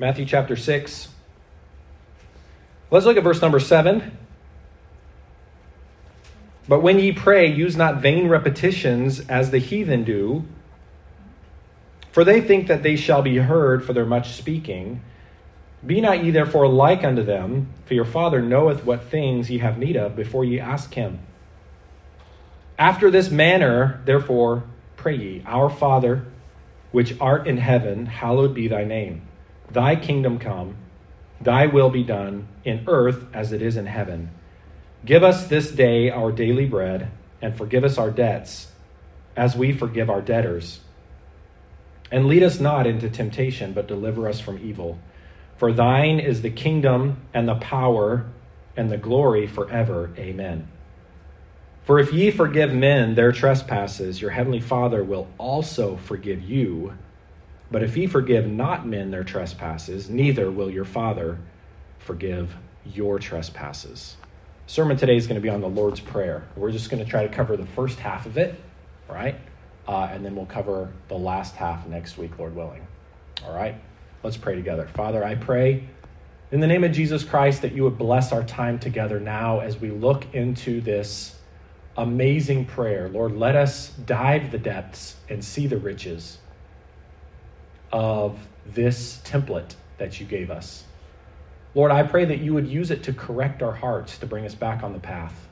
Matthew chapter 6. Let's look at verse number 7. But when ye pray, use not vain repetitions as the heathen do, for they think that they shall be heard for their much speaking. Be not ye therefore like unto them, for your Father knoweth what things ye have need of before ye ask him. After this manner, therefore, pray ye, Our Father, which art in heaven, hallowed be thy name. Thy kingdom come, thy will be done, in earth as it is in heaven. Give us this day our daily bread, and forgive us our debts, as we forgive our debtors. And lead us not into temptation, but deliver us from evil. For thine is the kingdom, and the power, and the glory forever. Amen. For if ye forgive men their trespasses, your heavenly Father will also forgive you. But if ye forgive not men their trespasses, neither will your Father forgive your trespasses. Sermon today is going to be on the Lord's Prayer. We're just going to try to cover the first half of it, right? Uh, and then we'll cover the last half next week, Lord willing. All right? Let's pray together. Father, I pray in the name of Jesus Christ that you would bless our time together now as we look into this amazing prayer. Lord, let us dive the depths and see the riches of this template that you gave us. Lord, I pray that you would use it to correct our hearts, to bring us back on the path.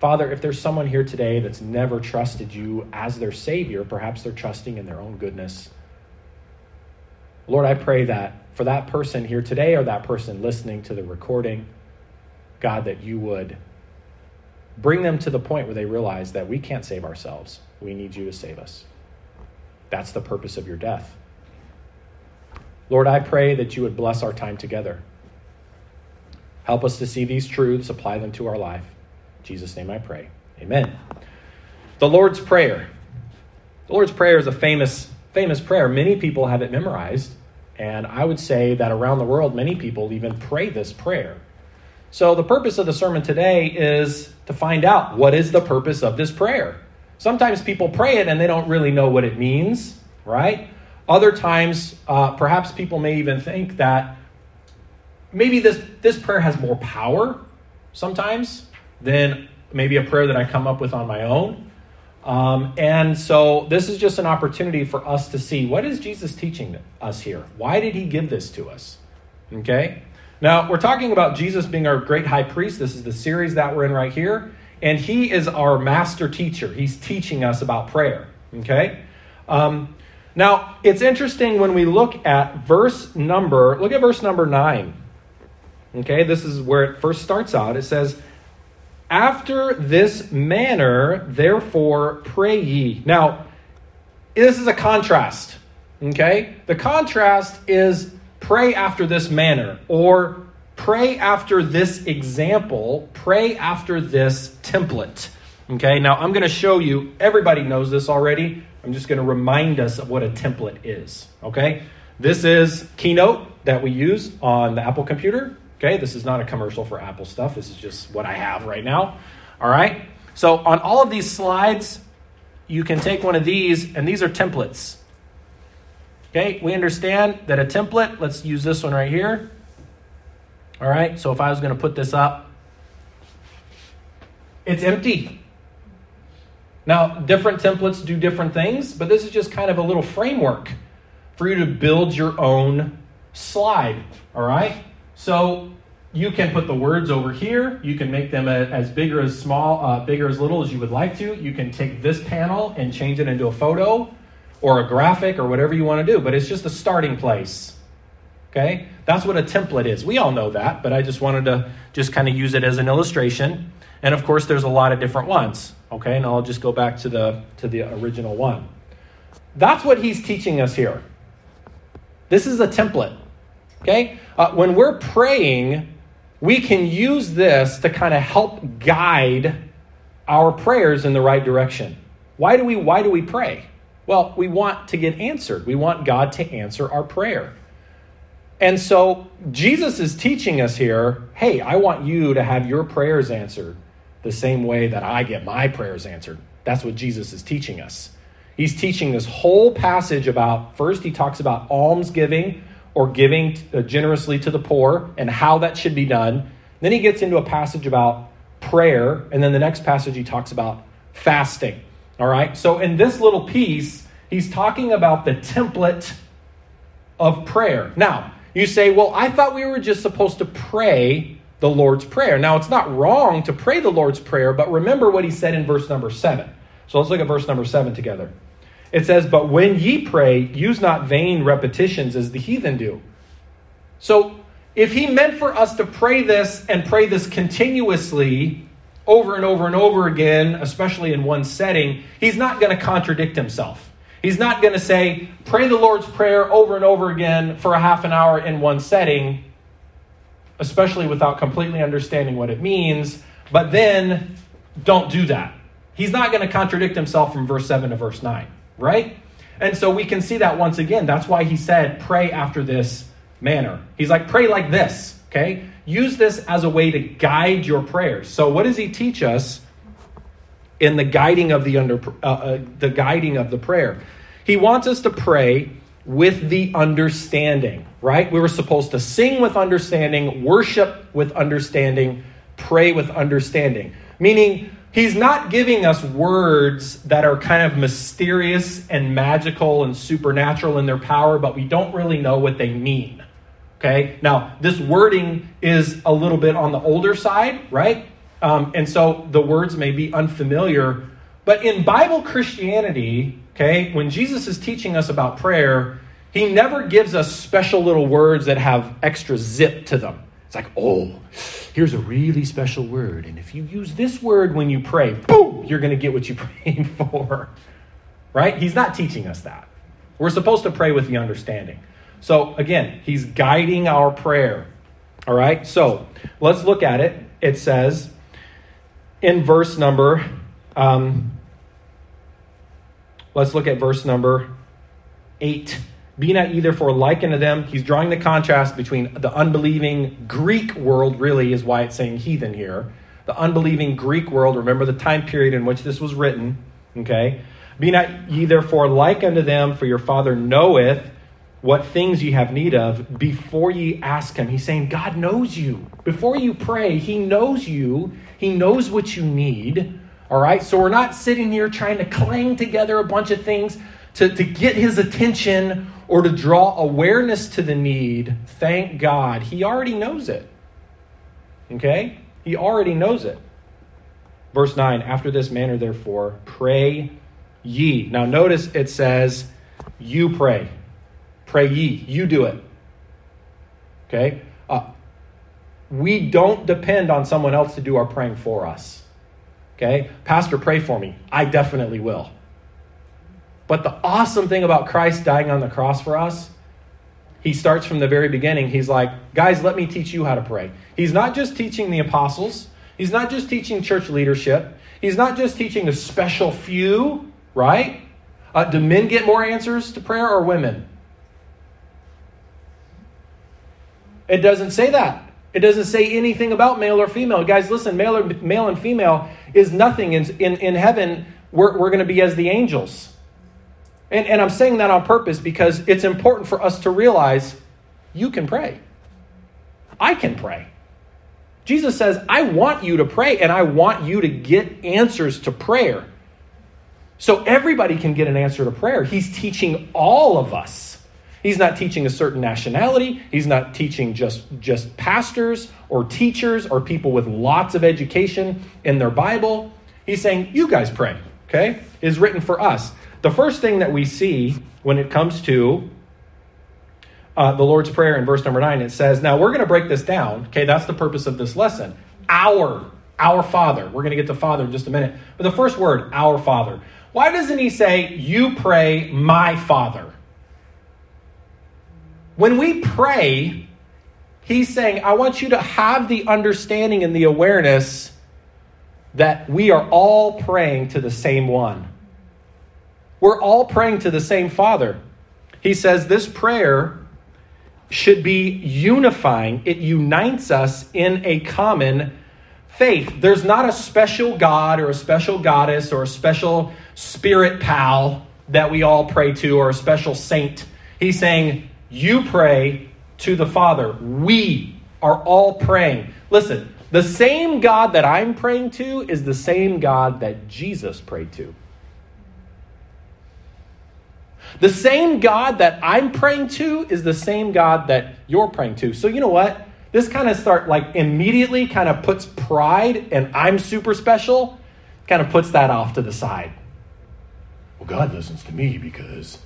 Father, if there's someone here today that's never trusted you as their Savior, perhaps they're trusting in their own goodness. Lord, I pray that for that person here today or that person listening to the recording, God, that you would bring them to the point where they realize that we can't save ourselves. We need you to save us. That's the purpose of your death. Lord, I pray that you would bless our time together. Help us to see these truths, apply them to our life. In Jesus' name I pray. Amen. The Lord's Prayer. The Lord's Prayer is a famous, famous prayer. Many people have it memorized, and I would say that around the world, many people even pray this prayer. So, the purpose of the sermon today is to find out what is the purpose of this prayer. Sometimes people pray it and they don't really know what it means, right? Other times, uh, perhaps people may even think that maybe this, this prayer has more power sometimes than maybe a prayer that I come up with on my own. Um, and so this is just an opportunity for us to see what is Jesus teaching us here? Why did he give this to us? Okay? Now, we're talking about Jesus being our great high priest. This is the series that we're in right here. And he is our master teacher. He's teaching us about prayer. Okay? Um, now, it's interesting when we look at verse number, look at verse number 9. Okay, this is where it first starts out. It says, After this manner, therefore, pray ye. Now, this is a contrast. Okay? The contrast is pray after this manner, or pray after this example, pray after this template. Okay, now I'm going to show you, everybody knows this already. I'm just going to remind us of what a template is. Okay, this is Keynote that we use on the Apple computer. Okay, this is not a commercial for Apple stuff, this is just what I have right now. All right, so on all of these slides, you can take one of these, and these are templates. Okay, we understand that a template, let's use this one right here. All right, so if I was going to put this up, it's empty. Now, different templates do different things, but this is just kind of a little framework for you to build your own slide. All right, so you can put the words over here. You can make them as big or as small, uh, big as little as you would like to. You can take this panel and change it into a photo or a graphic or whatever you want to do, but it's just a starting place. Okay? That's what a template is. We all know that, but I just wanted to just kind of use it as an illustration. And of course, there's a lot of different ones. Okay, and I'll just go back to the to the original one. That's what he's teaching us here. This is a template. Okay, uh, when we're praying, we can use this to kind of help guide our prayers in the right direction. Why do we why do we pray? Well, we want to get answered. We want God to answer our prayer. And so Jesus is teaching us here hey, I want you to have your prayers answered the same way that I get my prayers answered. That's what Jesus is teaching us. He's teaching this whole passage about first, he talks about almsgiving or giving uh, generously to the poor and how that should be done. Then he gets into a passage about prayer, and then the next passage he talks about fasting. All right? So in this little piece, he's talking about the template of prayer. Now, you say, well, I thought we were just supposed to pray the Lord's Prayer. Now, it's not wrong to pray the Lord's Prayer, but remember what he said in verse number seven. So let's look at verse number seven together. It says, But when ye pray, use not vain repetitions as the heathen do. So if he meant for us to pray this and pray this continuously over and over and over again, especially in one setting, he's not going to contradict himself. He's not going to say, pray the Lord's Prayer over and over again for a half an hour in one setting, especially without completely understanding what it means, but then don't do that. He's not going to contradict himself from verse 7 to verse 9, right? And so we can see that once again. That's why he said, pray after this manner. He's like, pray like this, okay? Use this as a way to guide your prayers. So, what does he teach us in the guiding of the under uh, uh, the guiding of the prayer? He wants us to pray with the understanding, right? We were supposed to sing with understanding, worship with understanding, pray with understanding. Meaning, he's not giving us words that are kind of mysterious and magical and supernatural in their power, but we don't really know what they mean. Okay? Now, this wording is a little bit on the older side, right? Um, and so the words may be unfamiliar. But in Bible Christianity, okay, when Jesus is teaching us about prayer, he never gives us special little words that have extra zip to them. It's like, oh, here's a really special word. And if you use this word when you pray, boom, you're going to get what you prayed for. Right? He's not teaching us that. We're supposed to pray with the understanding. So again, he's guiding our prayer. All right, so let's look at it. It says in verse number, um, let's look at verse number eight. Be not either for like unto them. He's drawing the contrast between the unbelieving Greek world, really, is why it's saying heathen here. The unbelieving Greek world, remember the time period in which this was written, okay? Be not ye therefore like unto them, for your Father knoweth what things ye have need of before ye ask him. He's saying, God knows you. Before you pray, he knows you. He knows what you need. All right? So we're not sitting here trying to clang together a bunch of things to, to get his attention or to draw awareness to the need. Thank God. He already knows it. Okay? He already knows it. Verse 9 After this manner, therefore, pray ye. Now notice it says, You pray. Pray ye. You do it. Okay? Uh, we don't depend on someone else to do our praying for us. Okay? Pastor, pray for me. I definitely will. But the awesome thing about Christ dying on the cross for us, he starts from the very beginning. He's like, guys, let me teach you how to pray. He's not just teaching the apostles, he's not just teaching church leadership, he's not just teaching a special few, right? Uh, do men get more answers to prayer or women? It doesn't say that. It doesn't say anything about male or female. Guys, listen, male, or, male and female is nothing. In, in, in heaven, we're, we're going to be as the angels. And, and I'm saying that on purpose because it's important for us to realize you can pray. I can pray. Jesus says, I want you to pray and I want you to get answers to prayer. So everybody can get an answer to prayer. He's teaching all of us He's not teaching a certain nationality. He's not teaching just, just pastors or teachers or people with lots of education in their Bible. He's saying, You guys pray, okay? Is written for us. The first thing that we see when it comes to uh, the Lord's Prayer in verse number nine, it says, Now we're going to break this down, okay? That's the purpose of this lesson. Our, our Father. We're going to get to Father in just a minute. But the first word, our Father. Why doesn't he say, You pray, my Father? When we pray, he's saying, I want you to have the understanding and the awareness that we are all praying to the same one. We're all praying to the same Father. He says this prayer should be unifying, it unites us in a common faith. There's not a special God or a special goddess or a special spirit pal that we all pray to or a special saint. He's saying, You pray to the Father. We are all praying. Listen, the same God that I'm praying to is the same God that Jesus prayed to. The same God that I'm praying to is the same God that you're praying to. So you know what? This kind of start like immediately kind of puts pride and I'm super special, kind of puts that off to the side. Well, God listens to me because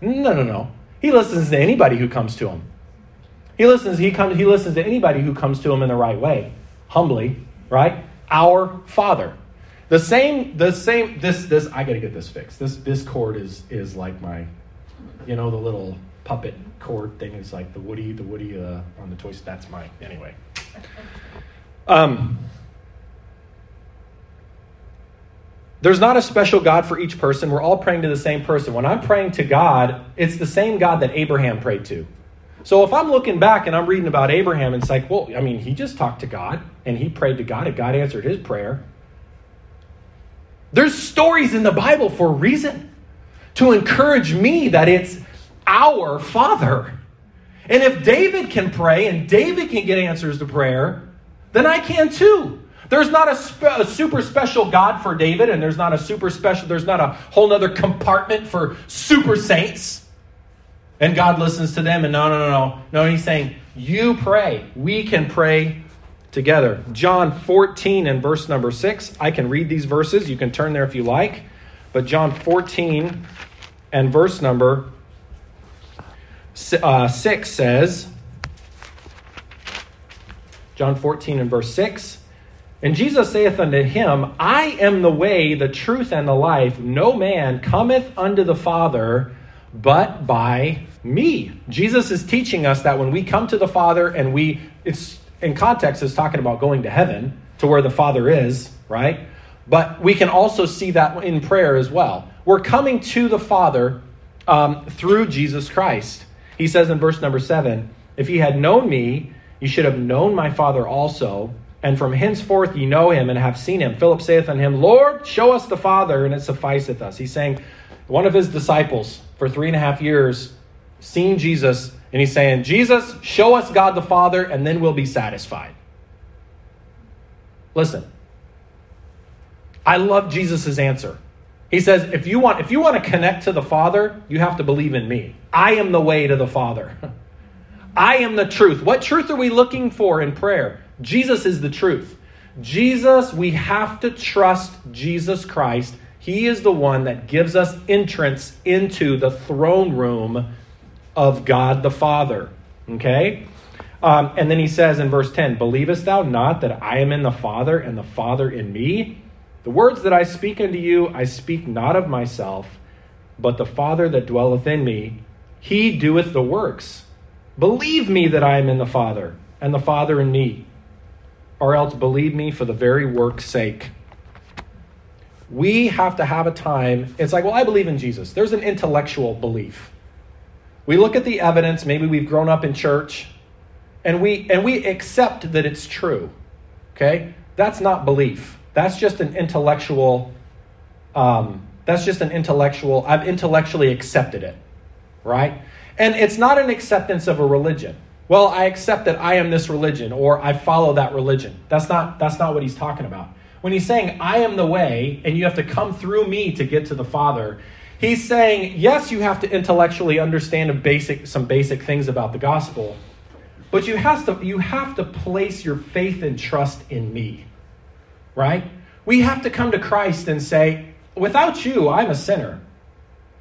no, no, no. He listens to anybody who comes to him. He listens, he comes he listens to anybody who comes to him in the right way, humbly, right? Our Father. The same, the same, this, this, I gotta get this fixed. This, this cord is, is like my, you know, the little puppet cord thing is like the Woody, the Woody uh, on the toys. That's mine. Anyway. Um, there's not a special God for each person. We're all praying to the same person. When I'm praying to God, it's the same God that Abraham prayed to. So if I'm looking back and I'm reading about Abraham, it's like, well, I mean, he just talked to God and he prayed to God and God answered his prayer. There's stories in the Bible for a reason to encourage me that it's our Father. And if David can pray and David can get answers to prayer, then I can too. There's not a, spe- a, super special God for David, and there's not a super special, there's not a whole other compartment for super saints. And God listens to them, and no, no, no, no. No, he's saying, you pray. We can pray together. John 14 and verse number 6. I can read these verses. You can turn there if you like. But John 14 and verse number uh, 6 says, John 14 and verse 6. And Jesus saith unto him, I am the way, the truth, and the life. No man cometh unto the Father but by me. Jesus is teaching us that when we come to the Father and we, it's in context is talking about going to heaven to where the Father is, right? But we can also see that in prayer as well. We're coming to the Father um, through Jesus Christ. He says in verse number seven, If ye had known me, ye should have known my Father also. And from henceforth ye know him and have seen him. Philip saith unto him, Lord, show us the Father, and it sufficeth us. He's saying, one of his disciples for three and a half years, seen Jesus and he's saying, Jesus, show us God the Father, and then we'll be satisfied. Listen, I love Jesus' answer. He says, if you want, if you want to connect to the Father, you have to believe in me. I am the way to the Father. I am the truth. What truth are we looking for in prayer? Jesus is the truth. Jesus, we have to trust Jesus Christ. He is the one that gives us entrance into the throne room of God the Father. Okay? Um, and then he says in verse 10 Believest thou not that I am in the Father and the Father in me? The words that I speak unto you, I speak not of myself, but the Father that dwelleth in me, he doeth the works. Believe me that I am in the Father, and the Father in me, or else believe me for the very work's sake. We have to have a time. It's like, well, I believe in Jesus. There's an intellectual belief. We look at the evidence, maybe we've grown up in church, and we and we accept that it's true. Okay? That's not belief. That's just an intellectual um, that's just an intellectual I've intellectually accepted it. Right? And it's not an acceptance of a religion. Well, I accept that I am this religion or I follow that religion. That's not that's not what he's talking about. When he's saying I am the way and you have to come through me to get to the Father, He's saying, yes, you have to intellectually understand basic, some basic things about the gospel, but you have, to, you have to place your faith and trust in me, right? We have to come to Christ and say, without you, I'm a sinner.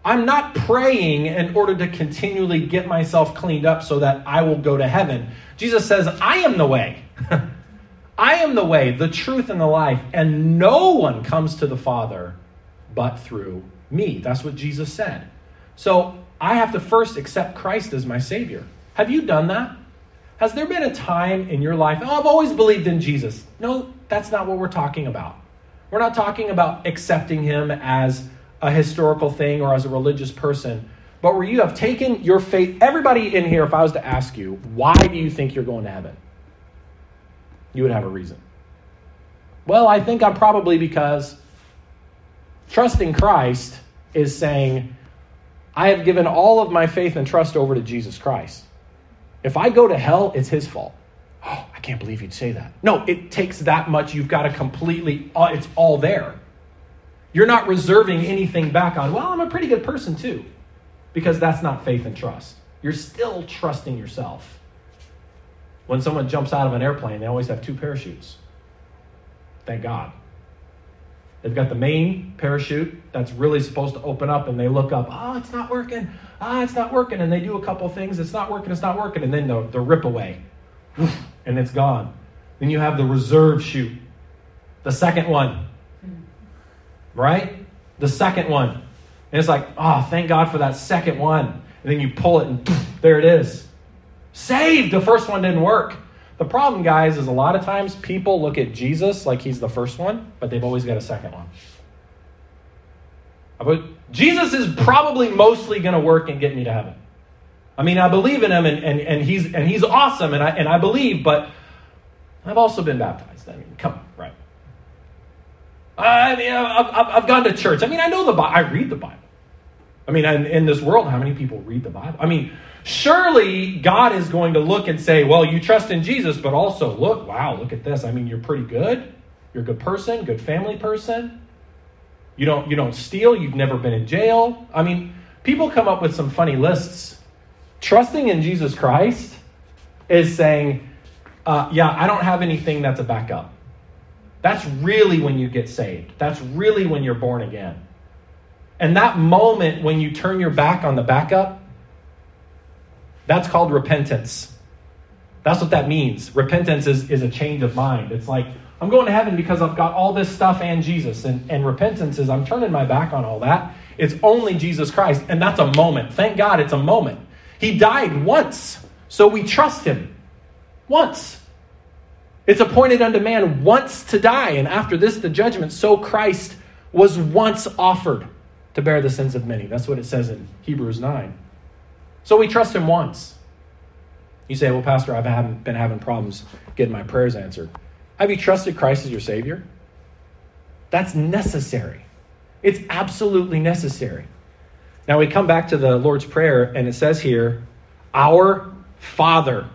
I'm not praying in order to continually get myself cleaned up so that I will go to heaven. Jesus says, I am the way. I am the way, the truth, and the life, and no one comes to the Father but through me. That's what Jesus said. So I have to first accept Christ as my Savior. Have you done that? Has there been a time in your life, oh, I've always believed in Jesus? No, that's not what we're talking about. We're not talking about accepting Him as a historical thing or as a religious person, but where you have taken your faith. Everybody in here, if I was to ask you, why do you think you're going to heaven? You would have a reason. Well, I think I'm probably because trusting Christ is saying, I have given all of my faith and trust over to Jesus Christ. If I go to hell, it's his fault. Oh, I can't believe you'd say that. No, it takes that much. You've got to completely, uh, it's all there. You're not reserving anything back on, well, I'm a pretty good person too, because that's not faith and trust. You're still trusting yourself. When someone jumps out of an airplane, they always have two parachutes. Thank God. They've got the main parachute that's really supposed to open up, and they look up, oh, it's not working. Ah, oh, it's not working. And they do a couple things, it's not working, it's not working. And then the, the rip away, and it's gone. Then you have the reserve chute, the second one, right? The second one. And it's like, oh, thank God for that second one. And then you pull it, and there it is. Saved! The first one didn't work. The problem, guys, is a lot of times people look at Jesus like he's the first one, but they've always got a second one. But Jesus is probably mostly going to work and get me to heaven. I mean, I believe in him and, and, and, he's, and he's awesome and I, and I believe, but I've also been baptized. I mean, come on? I mean, I've, I've, gone to church. I mean, I know the Bible. I read the Bible. I mean, in, in this world, how many people read the Bible? I mean, surely God is going to look and say, well, you trust in Jesus, but also look, wow, look at this. I mean, you're pretty good. You're a good person, good family person. You don't you don't steal, you've never been in jail. I mean, people come up with some funny lists. Trusting in Jesus Christ is saying, uh, yeah, I don't have anything that's a backup. That's really when you get saved. That's really when you're born again. And that moment when you turn your back on the backup, that's called repentance. That's what that means. Repentance is, is a change of mind. It's like, I'm going to heaven because I've got all this stuff and Jesus. And, and repentance is I'm turning my back on all that. It's only Jesus Christ. And that's a moment. Thank God it's a moment. He died once, so we trust him. Once. It's appointed unto man once to die, and after this, the judgment. So Christ was once offered to bear the sins of many. That's what it says in Hebrews 9. So we trust him once. You say, well, Pastor, I haven't been having problems getting my prayers answered. Have you trusted Christ as your Savior? That's necessary. It's absolutely necessary. Now we come back to the Lord's Prayer, and it says here, Our Father.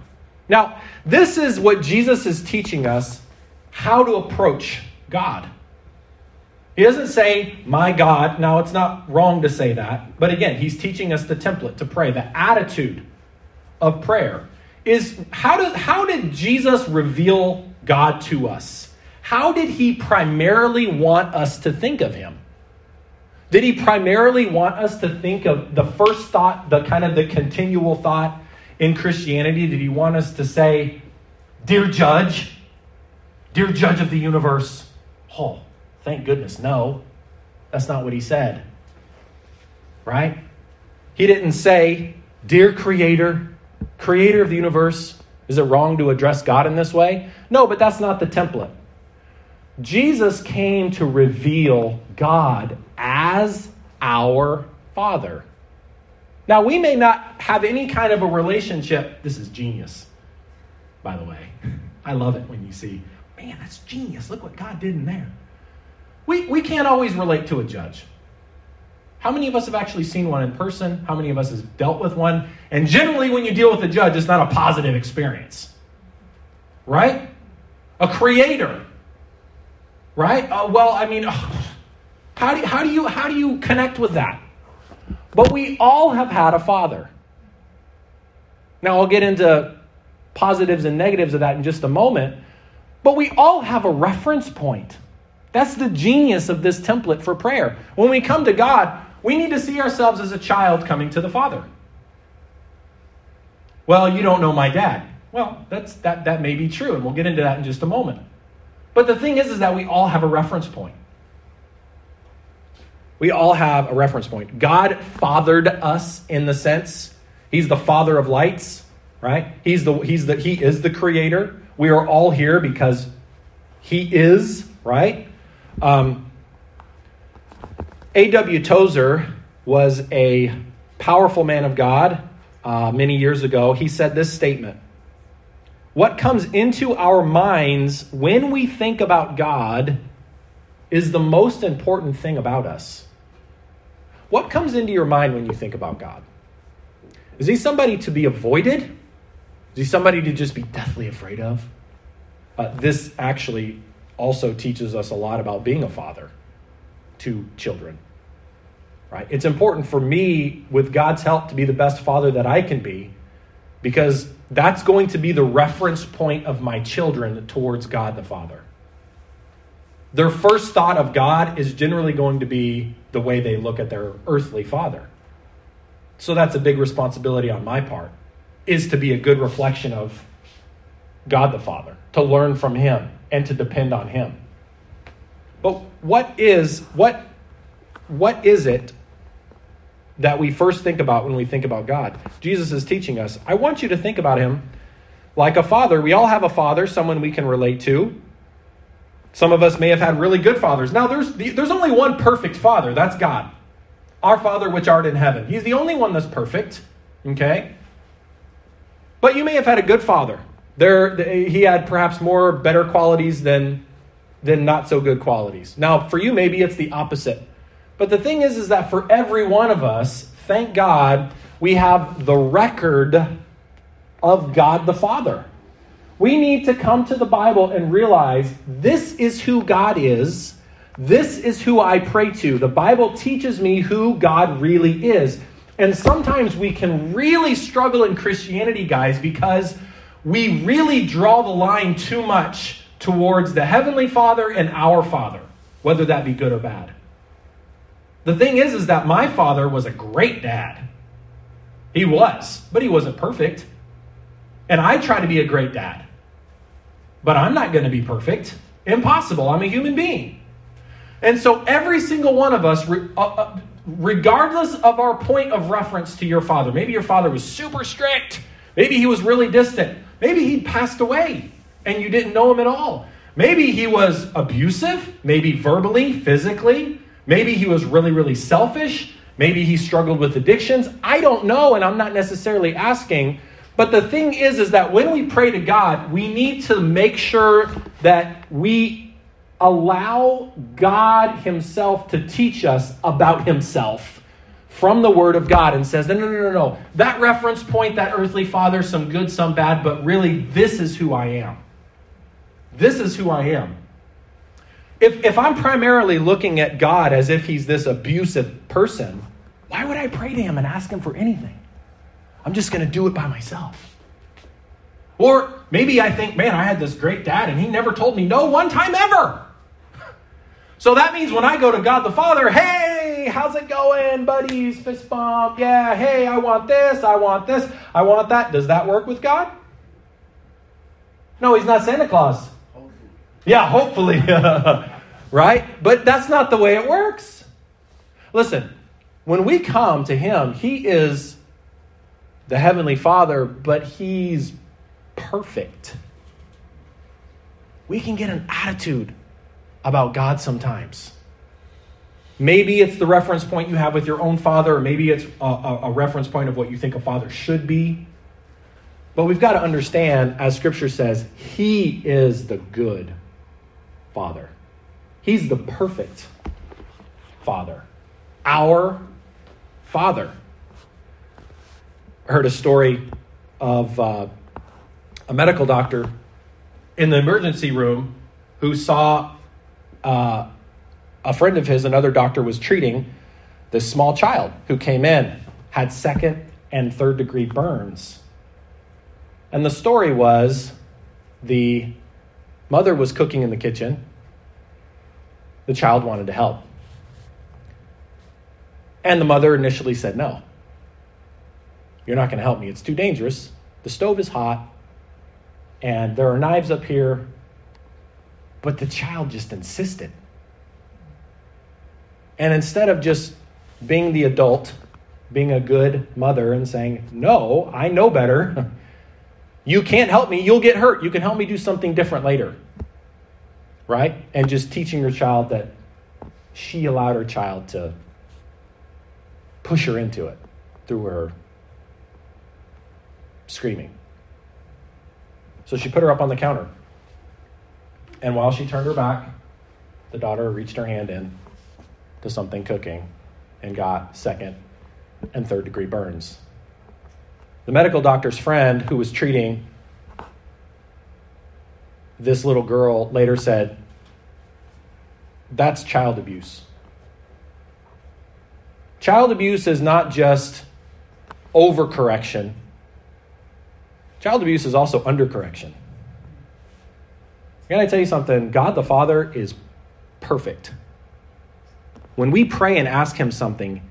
Now, this is what Jesus is teaching us how to approach God. He doesn't say, My God. Now, it's not wrong to say that. But again, he's teaching us the template to pray, the attitude of prayer. Is how did, how did Jesus reveal God to us? How did he primarily want us to think of him? Did he primarily want us to think of the first thought, the kind of the continual thought in Christianity? Did he want us to say, Dear Judge, dear Judge of the universe? Oh, Thank goodness, no. That's not what he said. Right? He didn't say, Dear Creator, Creator of the universe, is it wrong to address God in this way? No, but that's not the template. Jesus came to reveal God as our Father. Now, we may not have any kind of a relationship. This is genius, by the way. I love it when you see, man, that's genius. Look what God did in there. We, we can't always relate to a judge. How many of us have actually seen one in person? How many of us have dealt with one? And generally, when you deal with a judge, it's not a positive experience. Right? A creator. Right? Uh, well, I mean, how do, how, do you, how do you connect with that? But we all have had a father. Now, I'll get into positives and negatives of that in just a moment. But we all have a reference point. That's the genius of this template for prayer. When we come to God, we need to see ourselves as a child coming to the Father. Well, you don't know my dad. Well, that's, that, that may be true, and we'll get into that in just a moment. But the thing is, is that we all have a reference point. We all have a reference point. God fathered us in the sense He's the Father of lights, right? He's the He's the He is the Creator. We are all here because He is, right? Um, A.W. Tozer was a powerful man of God uh, many years ago. He said this statement What comes into our minds when we think about God is the most important thing about us. What comes into your mind when you think about God? Is he somebody to be avoided? Is he somebody to just be deathly afraid of? Uh, this actually also teaches us a lot about being a father to children. Right? It's important for me, with God's help, to be the best father that I can be because that's going to be the reference point of my children towards God the Father. Their first thought of God is generally going to be the way they look at their earthly father. So that's a big responsibility on my part is to be a good reflection of God the Father, to learn from him and to depend on him. But what is what what is it that we first think about when we think about God? Jesus is teaching us. I want you to think about him like a father. We all have a father, someone we can relate to. Some of us may have had really good fathers. Now, there's, there's only one perfect father that's God. Our Father which art in heaven. He's the only one that's perfect. Okay? But you may have had a good father. There, he had perhaps more better qualities than, than not so good qualities. Now, for you, maybe it's the opposite. But the thing is, is that for every one of us, thank God, we have the record of God the Father. We need to come to the Bible and realize this is who God is. This is who I pray to. The Bible teaches me who God really is. And sometimes we can really struggle in Christianity, guys, because we really draw the line too much towards the Heavenly Father and our Father, whether that be good or bad. The thing is, is that my father was a great dad. He was, but he wasn't perfect. And I try to be a great dad. But I'm not going to be perfect. Impossible. I'm a human being. And so every single one of us, uh, uh, regardless of our point of reference to your father, maybe your father was super strict, maybe he was really distant, maybe he passed away and you didn't know him at all. Maybe he was abusive, maybe verbally, physically. Maybe he was really, really selfish. Maybe he struggled with addictions. I don't know, and I'm not necessarily asking. But the thing is, is that when we pray to God, we need to make sure that we allow God Himself to teach us about Himself from the Word of God and says, no, no, no, no, no. That reference point, that earthly father, some good, some bad, but really, this is who I am. This is who I am. If, if I'm primarily looking at God as if He's this abusive person, why would I pray to Him and ask Him for anything? I'm just going to do it by myself. Or maybe I think, man, I had this great dad and he never told me no one time ever. So that means when I go to God the Father, hey, how's it going, buddies? Fist bump. Yeah, hey, I want this, I want this, I want that. Does that work with God? No, he's not Santa Claus. Hopefully. Yeah, hopefully. right? But that's not the way it works. Listen, when we come to him, he is the Heavenly Father, but He's perfect. We can get an attitude about God sometimes. Maybe it's the reference point you have with your own father, or maybe it's a, a, a, reference point of what you think a father should be. But we've got to understand, as Scripture says, He is the good Father. He's the perfect Father. Our Father. Heard a story of uh, a medical doctor in the emergency room who saw uh, a friend of his, another doctor, was treating this small child who came in, had second and third degree burns. And the story was the mother was cooking in the kitchen, the child wanted to help. And the mother initially said no. You're not going to help me. It's too dangerous. The stove is hot, and there are knives up here. But the child just insisted. And instead of just being the adult, being a good mother, and saying, No, I know better. you can't help me. You'll get hurt. You can help me do something different later. Right? And just teaching your child that she allowed her child to push her into it through her screaming. So she put her up on the counter. And while she turned her back, the daughter reached her hand in to something cooking and got second and third degree burns. The medical doctor's friend who was treating this little girl later said, That's child abuse. Child abuse is not just overcorrection, child abuse is also undercorrection. Can I tell you something? God the Father is perfect. When we pray and ask Him something,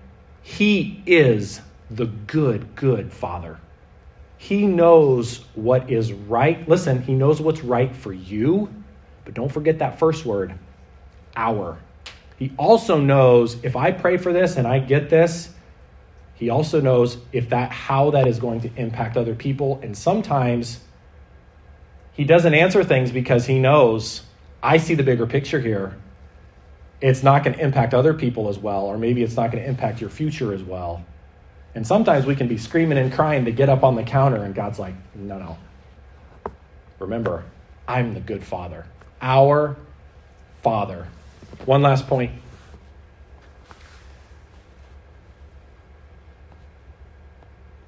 He is the good, good Father. He knows what is right. Listen, He knows what's right for you, but don't forget that first word, our. He also knows if I pray for this and I get this, he also knows if that how that is going to impact other people and sometimes he doesn't answer things because he knows I see the bigger picture here. It's not going to impact other people as well, or maybe it's not going to impact your future as well. And sometimes we can be screaming and crying to get up on the counter, and God's like, no, no. Remember, I'm the good father. Our father. One last point.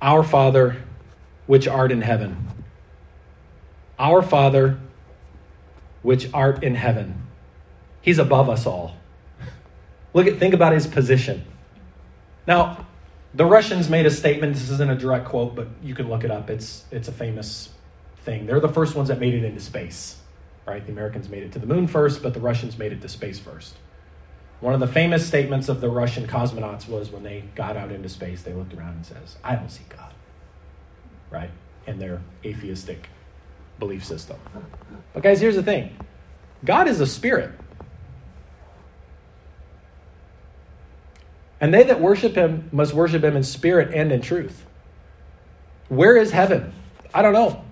Our Father, which art in heaven. Our Father, which art in heaven. He's above us all. Look at think about his position. Now, the Russians made a statement. This isn't a direct quote, but you can look it up. It's it's a famous thing. They're the first ones that made it into space. Right? The Americans made it to the moon first, but the Russians made it to space first. One of the famous statements of the Russian cosmonauts was when they got out into space, they looked around and says, "I don't see God." Right? In their atheistic belief system. But, guys, here's the thing God is a spirit. And they that worship him must worship him in spirit and in truth. Where is heaven? I don't know.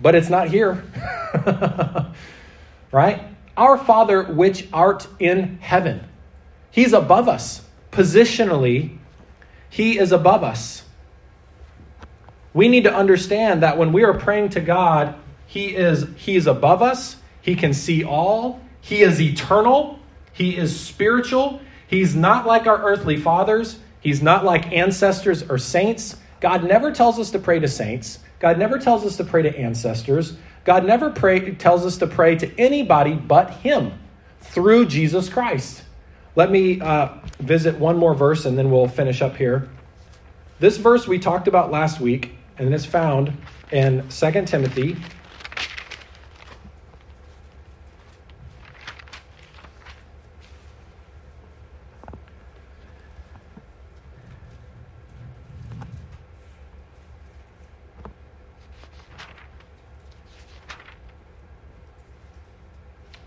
But it's not here. right? Our Father which art in heaven. He's above us. Positionally, he is above us we need to understand that when we are praying to God, He is, he is above us, He can see all, He is eternal, He is spiritual. He's not like our earthly fathers, He's not like ancestors or saints. God never tells us to pray to saints. God never tells us to pray to ancestors. God never pray, tells us to pray to anybody but Him through Jesus Christ. Let me uh, visit one more verse and then we'll finish up here. This verse we talked about last week and it's found in 2 Timothy.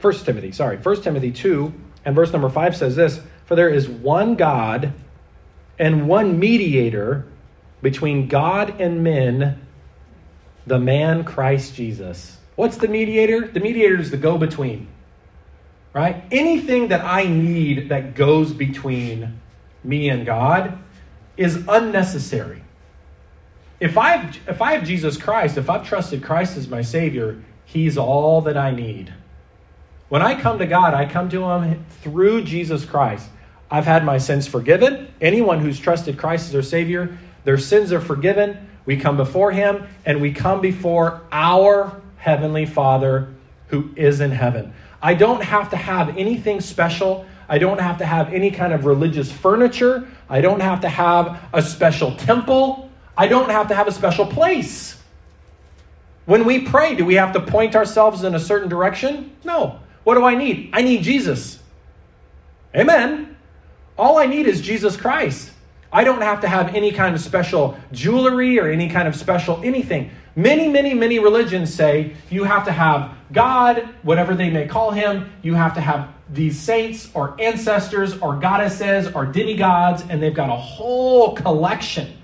First Timothy, sorry, First Timothy 2 and verse number 5 says this, for there is one God and one mediator between God and men, the man Christ Jesus. What's the mediator? The mediator is the go between, right? Anything that I need that goes between me and God is unnecessary. If I've, if I have Jesus Christ, if I've trusted Christ as my Savior, He's all that I need. When I come to God, I come to Him through Jesus Christ. I've had my sins forgiven. Anyone who's trusted Christ as their Savior their sins are forgiven. We come before Him, and we come before our Heavenly Father who is in heaven. I don't have to have anything special. I don't have to have any kind of religious furniture. I don't have to have a special temple. I don't have to have a special place. When we pray, do we have to point ourselves in a certain direction? No. What do I need? I need Jesus. Amen. All I need is Jesus Christ. I don't have to have any kind of special jewelry or any kind of special anything. Many, many, many religions say you have to have God, whatever they may call him, you have to have these saints or ancestors or goddesses or demigods, and they've got a whole collection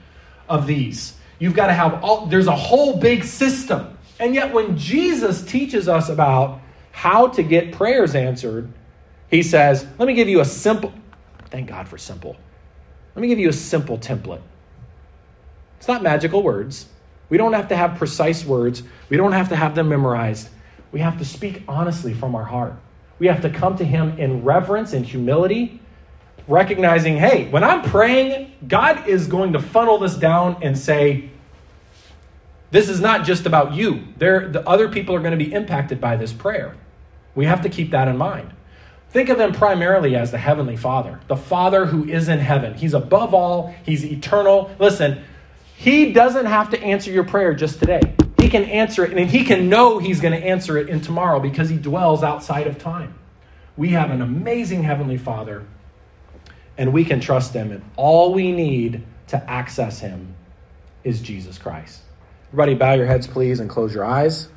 of these. You've got to have all, there's a whole big system. And yet, when Jesus teaches us about how to get prayers answered, he says, Let me give you a simple, thank God for simple. Let me give you a simple template. It's not magical words. We don't have to have precise words. We don't have to have them memorized. We have to speak honestly from our heart. We have to come to Him in reverence and humility recognizing, hey, when I'm praying, God is going to funnel this down and say, this is not just about you. There, the other people are going to be impacted by this prayer. We have to keep that in mind. Think of him primarily as the Heavenly Father, the Father who is in heaven. He's above all, He's eternal. Listen, He doesn't have to answer your prayer just today. He can answer it, and He can know He's going to answer it in tomorrow because He dwells outside of time. We have an amazing Heavenly Father, and we can trust Him, and all we need to access Him is Jesus Christ. Everybody, bow your heads, please, and close your eyes.